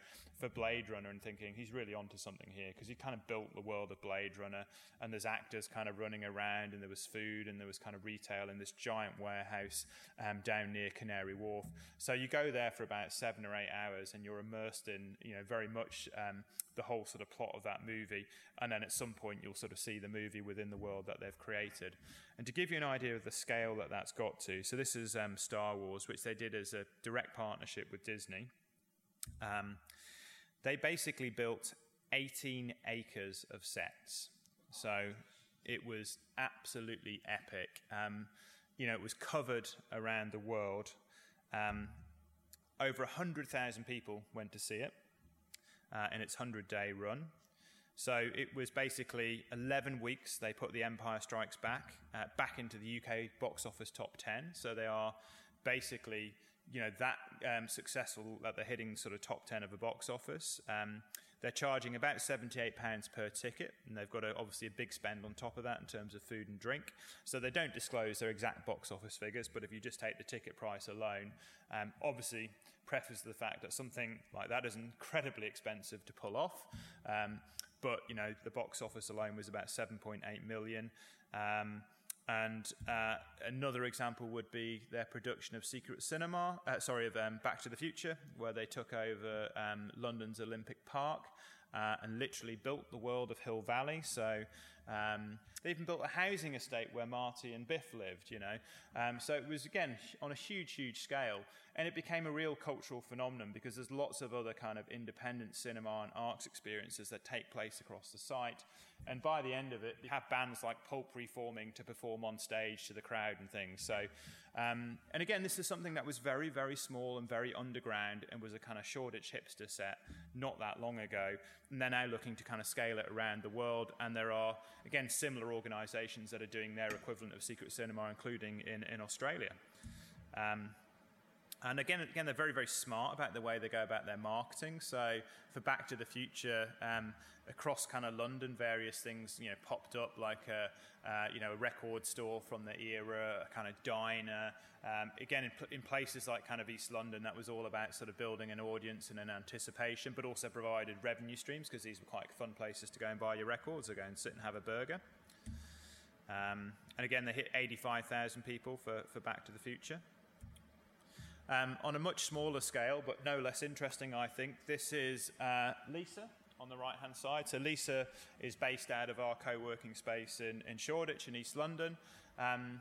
for Blade Runner, and thinking he's really onto something here because he kind of built the world of Blade Runner, and there's actors kind of running around, and there was food, and there was kind of retail in this giant warehouse um, down near Canary Wharf. So you go there for about seven or eight hours, and you're immersed in, you know, very much um, the whole sort of plot of that movie. And then at some point, you'll sort of see the movie within the world that they've created. And to give you an idea of the scale that that's got to, so this is um, Star Wars, which they did as a direct partnership with Disney. Um, they basically built 18 acres of sets. So it was absolutely epic. Um, you know, it was covered around the world. Um, over 100,000 people went to see it uh, in its 100 day run. So it was basically 11 weeks. They put The Empire Strikes Back uh, back into the UK box office top 10. So they are basically, you know, that um, successful that they're hitting sort of top 10 of a box office. Um, they're charging about £78 per ticket, and they've got a, obviously a big spend on top of that in terms of food and drink. So they don't disclose their exact box office figures, but if you just take the ticket price alone, um, obviously preface the fact that something like that is incredibly expensive to pull off. Um, but you know the box office alone was about 7.8 million. Um, and uh, another example would be their production of Secret Cinema, uh, sorry, of um, Back to the Future, where they took over um, London's Olympic Park uh, and literally built the world of Hill Valley. So um, they even built a housing estate where Marty and Biff lived, you know. Um, so it was, again, on a huge, huge scale. And it became a real cultural phenomenon because there's lots of other kind of independent cinema and arts experiences that take place across the site. And by the end of it, you have bands like Pulp reforming to perform on stage to the crowd and things. So, um, and again, this is something that was very, very small and very underground and was a kind of Shoreditch hipster set not that long ago. And they're now looking to kind of scale it around the world. And there are, again, similar organizations that are doing their equivalent of secret cinema, including in, in Australia. Um, and again, again, they're very, very smart about the way they go about their marketing. So for Back to the Future, um, across kind of London, various things you know popped up, like a uh, you know a record store from the era, a kind of diner. Um, again, in, in, places like kind of East London, that was all about sort of building an audience and an anticipation, but also provided revenue streams because these were quite fun places to go and buy your records or go and sit and have a burger. Um, and again, they hit 85,000 people for, for Back to the Future. Um, on a much smaller scale, but no less interesting, I think, this is uh, Lisa on the right hand side. So, Lisa is based out of our co working space in, in Shoreditch in East London. Um,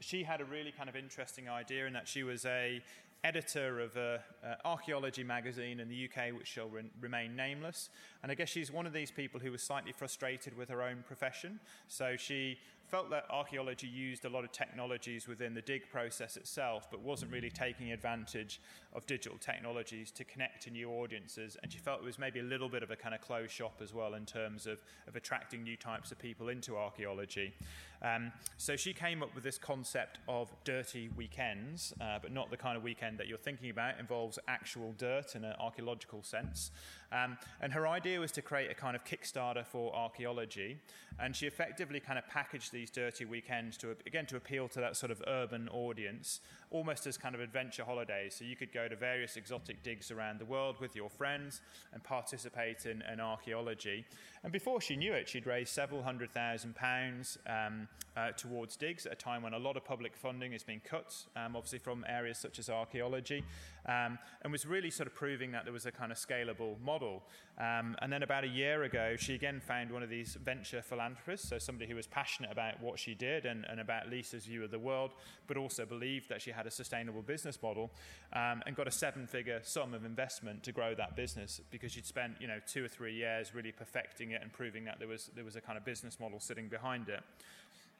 she had a really kind of interesting idea in that she was a editor of an archaeology magazine in the UK, which shall re- remain nameless. And I guess she's one of these people who was slightly frustrated with her own profession. So she felt that archaeology used a lot of technologies within the dig process itself, but wasn't really taking advantage of digital technologies to connect to new audiences. And she felt it was maybe a little bit of a kind of closed shop as well in terms of, of attracting new types of people into archaeology. Um, so she came up with this concept of dirty weekends, uh, but not the kind of weekend that you're thinking about. It involves actual dirt in an archaeological sense. Um, and her idea was to create a kind of Kickstarter for archaeology. And she effectively kind of packaged these dirty weekends to, again, to appeal to that sort of urban audience, almost as kind of adventure holidays. So you could go to various exotic digs around the world with your friends and participate in, in archaeology. And before she knew it, she'd raised several hundred thousand pounds um, uh, towards digs at a time when a lot of public funding has been cut, um, obviously from areas such as archaeology, um, and was really sort of proving that there was a kind of scalable model. Um, and then about a year ago, she again found one of these venture philanthropists, so somebody who was passionate about what she did and, and about Lisa's view of the world, but also believed that she had a sustainable business model, um, and got a seven-figure sum of investment to grow that business because she'd spent you know two or three years really perfecting it and proving that there was there was a kind of business model sitting behind it.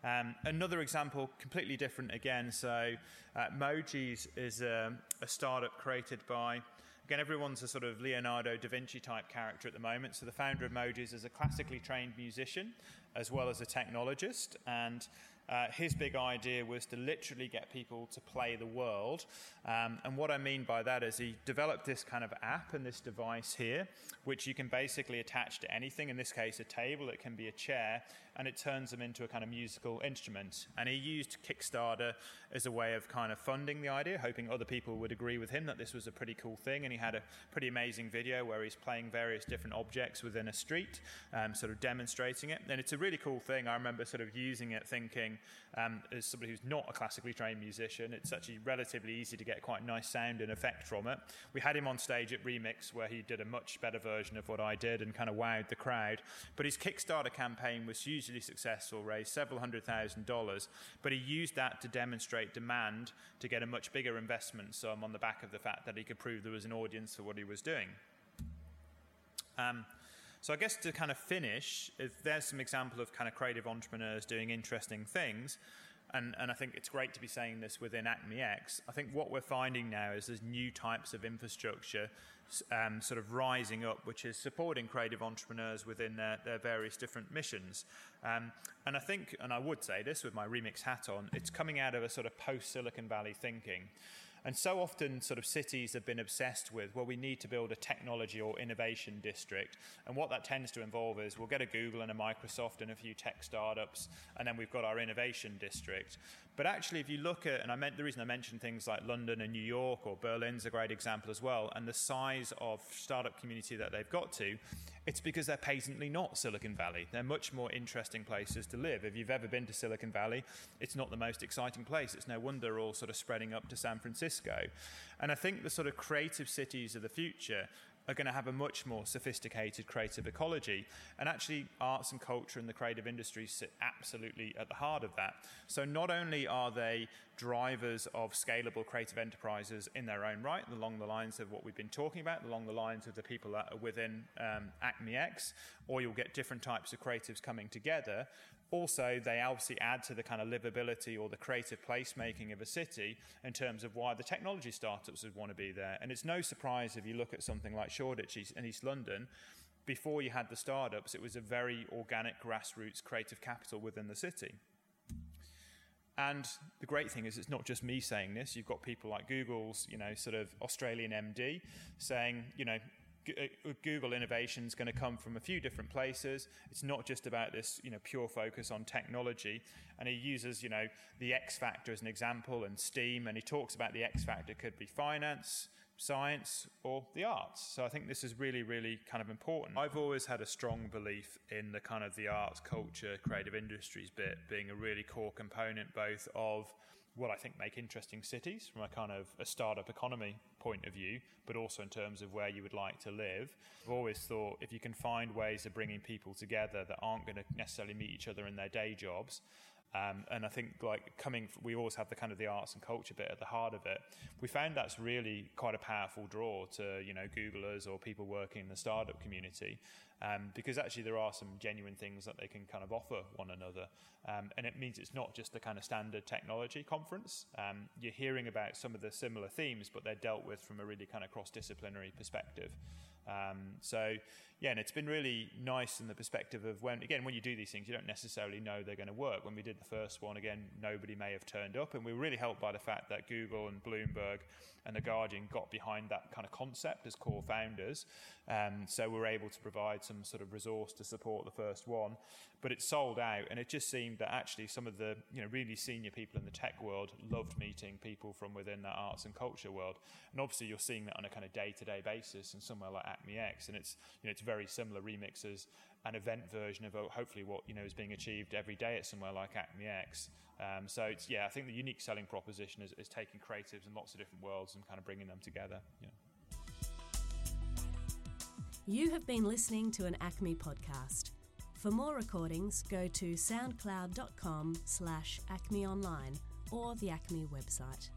Um, another example, completely different again. So, uh, Mogees is a, a, startup created by, again, everyone's a sort of Leonardo da Vinci type character at the moment. So, the founder of Mogees is a classically trained musician as well as a technologist. And uh, his big idea was to literally get people to play the world. Um, and what I mean by that is he developed this kind of app and this device here, which you can basically attach to anything. In this case, a table, it can be a chair, and it turns them into a kind of musical instrument. And he used Kickstarter as a way of kind of funding the idea, hoping other people would agree with him that this was a pretty cool thing. And he had a pretty amazing video where he's playing various different objects within a street, um, sort of demonstrating it. And it's a really cool thing. I remember sort of using it thinking, um, as somebody who's not a classically trained musician, it's actually relatively easy to get quite nice sound and effect from it. We had him on stage at Remix where he did a much better version of what I did and kind of wowed the crowd. But his Kickstarter campaign was hugely successful, raised several hundred thousand dollars, but he used that to demonstrate demand to get a much bigger investment sum on the back of the fact that he could prove there was an audience for what he was doing. Um, so I guess to kind of finish, if there's some example of kind of creative entrepreneurs doing interesting things, and, and I think it's great to be saying this within ACMI X. I think what we're finding now is there's new types of infrastructure um, sort of rising up, which is supporting creative entrepreneurs within their, their various different missions. Um, and I think, and I would say this with my remix hat on, it's coming out of a sort of post Silicon Valley thinking. And so often, sort of cities have been obsessed with, well, we need to build a technology or innovation district. And what that tends to involve is we'll get a Google and a Microsoft and a few tech startups, and then we've got our innovation district. But actually, if you look at, and I meant the reason I mentioned things like London and New York or Berlin's a great example as well, and the size of startup community that they've got to, it's because they're patently not Silicon Valley. They're much more interesting places to live. If you've ever been to Silicon Valley, it's not the most exciting place. It's no wonder they're all sort of spreading up to San Francisco. And I think the sort of creative cities of the future are going to have a much more sophisticated creative ecology. And actually, arts and culture and the creative industries sit absolutely at the heart of that. So, not only are they drivers of scalable creative enterprises in their own right, along the lines of what we've been talking about, along the lines of the people that are within um, ACMI X, or you'll get different types of creatives coming together, also, they obviously add to the kind of livability or the creative placemaking of a city in terms of why the technology startups would want to be there. And it's no surprise if you look at something like Shoreditch in East London, before you had the startups, it was a very organic grassroots creative capital within the city. And the great thing is, it's not just me saying this. You've got people like Google's, you know, sort of Australian MD saying, you know, Google innovation is going to come from a few different places. It's not just about this, you know, pure focus on technology. And he uses, you know, the X factor as an example and STEAM, and he talks about the X factor could be finance, science, or the arts. So I think this is really, really kind of important. I've always had a strong belief in the kind of the arts, culture, creative industries bit being a really core component both of what I think make interesting cities from a kind of a startup economy point of view, but also in terms of where you would like to live. I've always thought if you can find ways of bringing people together that aren't going to necessarily meet each other in their day jobs, Um, and I think like coming, we always have the kind of the arts and culture bit at the heart of it. We found that's really quite a powerful draw to you know Googlers or people working in the startup community, um, because actually there are some genuine things that they can kind of offer one another, um, and it means it's not just the kind of standard technology conference. Um, you're hearing about some of the similar themes, but they're dealt with from a really kind of cross-disciplinary perspective. Um, so, yeah, and it's been really nice in the perspective of when, again, when you do these things, you don't necessarily know they're going to work. When we did the first one, again, nobody may have turned up, and we were really helped by the fact that Google and Bloomberg and The Guardian got behind that kind of concept as core founders. Um, so we were able to provide some sort of resource to support the first one. But it sold out, and it just seemed that actually some of the you know really senior people in the tech world loved meeting people from within that arts and culture world. And obviously, you're seeing that on a kind of day-to-day basis in somewhere like ACMI X, and it's you know it's very similar remixes an event version of uh, hopefully what you know is being achieved every day at somewhere like ACMI X. Um, so it's yeah, I think the unique selling proposition is, is taking creatives in lots of different worlds and kind of bringing them together. Yeah. You have been listening to an ACMI podcast. For more recordings, go to soundcloud.com slash acmeonline or the ACMI website.